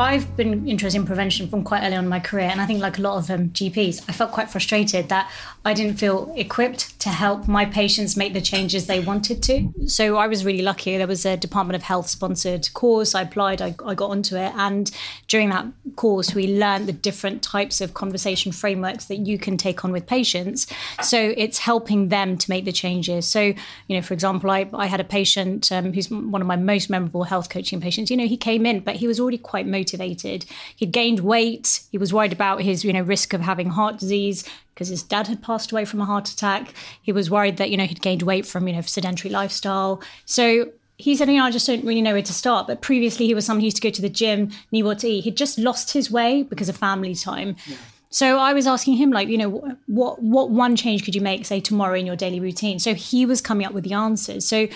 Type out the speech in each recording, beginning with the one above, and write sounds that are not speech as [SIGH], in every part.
I've been interested in prevention from quite early on in my career, and I think, like a lot of um, GPs, I felt quite frustrated that I didn't feel equipped to help my patients make the changes they wanted to. So I was really lucky. There was a Department of Health sponsored course. I applied, I, I got onto it, and during that course, we learned the different types of conversation frameworks that you can take on with patients. So it's helping them to make the changes. So, you know, for example, I, I had a patient um, who's one of my most memorable health coaching patients. You know, he came in, but he was already quite motivated motivated. He'd gained weight. He was worried about his, you know, risk of having heart disease because his dad had passed away from a heart attack. He was worried that, you know, he'd gained weight from, you know, sedentary lifestyle. So he said, you know, I just don't really know where to start. But previously he was someone who used to go to the gym, knew what to eat. He'd just lost his way because of family time. Yeah. So I was asking him, like, you know, what what one change could you make, say, tomorrow in your daily routine? So he was coming up with the answers. So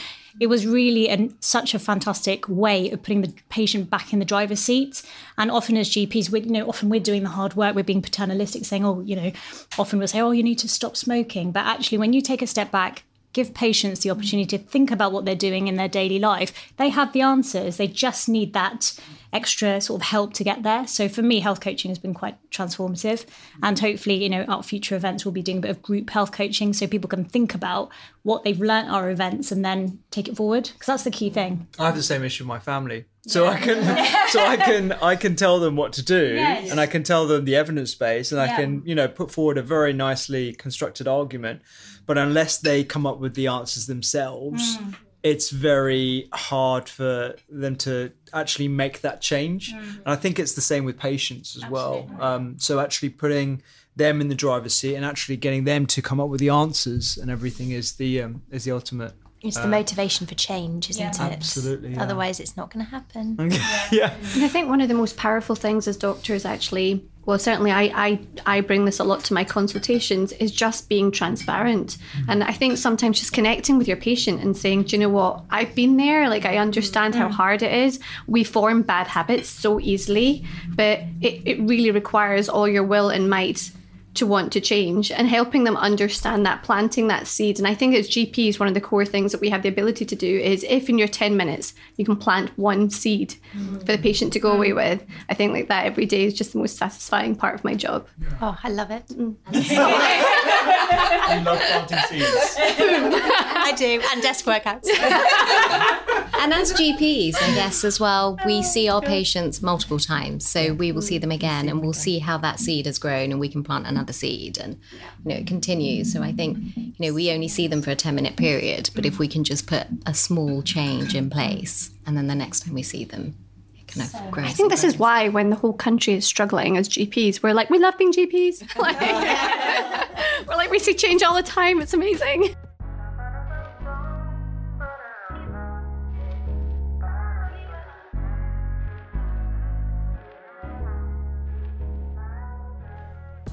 it was really an, such a fantastic way of putting the patient back in the driver's seat. And often as GPs, we, you know, often we're doing the hard work. We're being paternalistic, saying, oh, you know, often we'll say, oh, you need to stop smoking. But actually, when you take a step back, give patients the opportunity to think about what they're doing in their daily life, they have the answers. They just need that extra sort of help to get there. So for me, health coaching has been quite transformative. And hopefully, you know, at future events, we'll be doing a bit of group health coaching so people can think about what they've learnt our events and then take it forward. Because that's the key thing. I have the same issue with my family. So yeah. I can so I can I can tell them what to do yes. and I can tell them the evidence base and yeah. I can, you know, put forward a very nicely constructed argument. But unless they come up with the answers themselves, mm it's very hard for them to actually make that change. Mm. And I think it's the same with patients as Absolutely. well. Um, so actually putting them in the driver's seat and actually getting them to come up with the answers and everything is the um, is the ultimate. It's the uh, motivation for change, isn't yeah. it? Absolutely. Yeah. Otherwise, it's not going to happen. [LAUGHS] yeah. yeah. And I think one of the most powerful things as doctors actually well certainly I, I i bring this a lot to my consultations is just being transparent mm-hmm. and i think sometimes just connecting with your patient and saying do you know what i've been there like i understand how mm-hmm. hard it is we form bad habits so easily but it, it really requires all your will and might to want to change and helping them understand that planting that seed and i think as gps one of the core things that we have the ability to do is if in your 10 minutes you can plant one seed mm-hmm. for the patient to go away with i think like that every day is just the most satisfying part of my job oh i love it mm. [LAUGHS] [LAUGHS] I love planting seeds. I do and desk workouts. And as gps i guess as well we see our patients multiple times. So we will see them again and we'll see how that seed has grown and we can plant another seed and you know it continues. So i think you know we only see them for a 10 minute period but if we can just put a small change in place and then the next time we see them it Kind of grows. I think this is why when the whole country is struggling as GPs, we're like, we love being GPs. [LAUGHS] like, we see change all the time. It's amazing.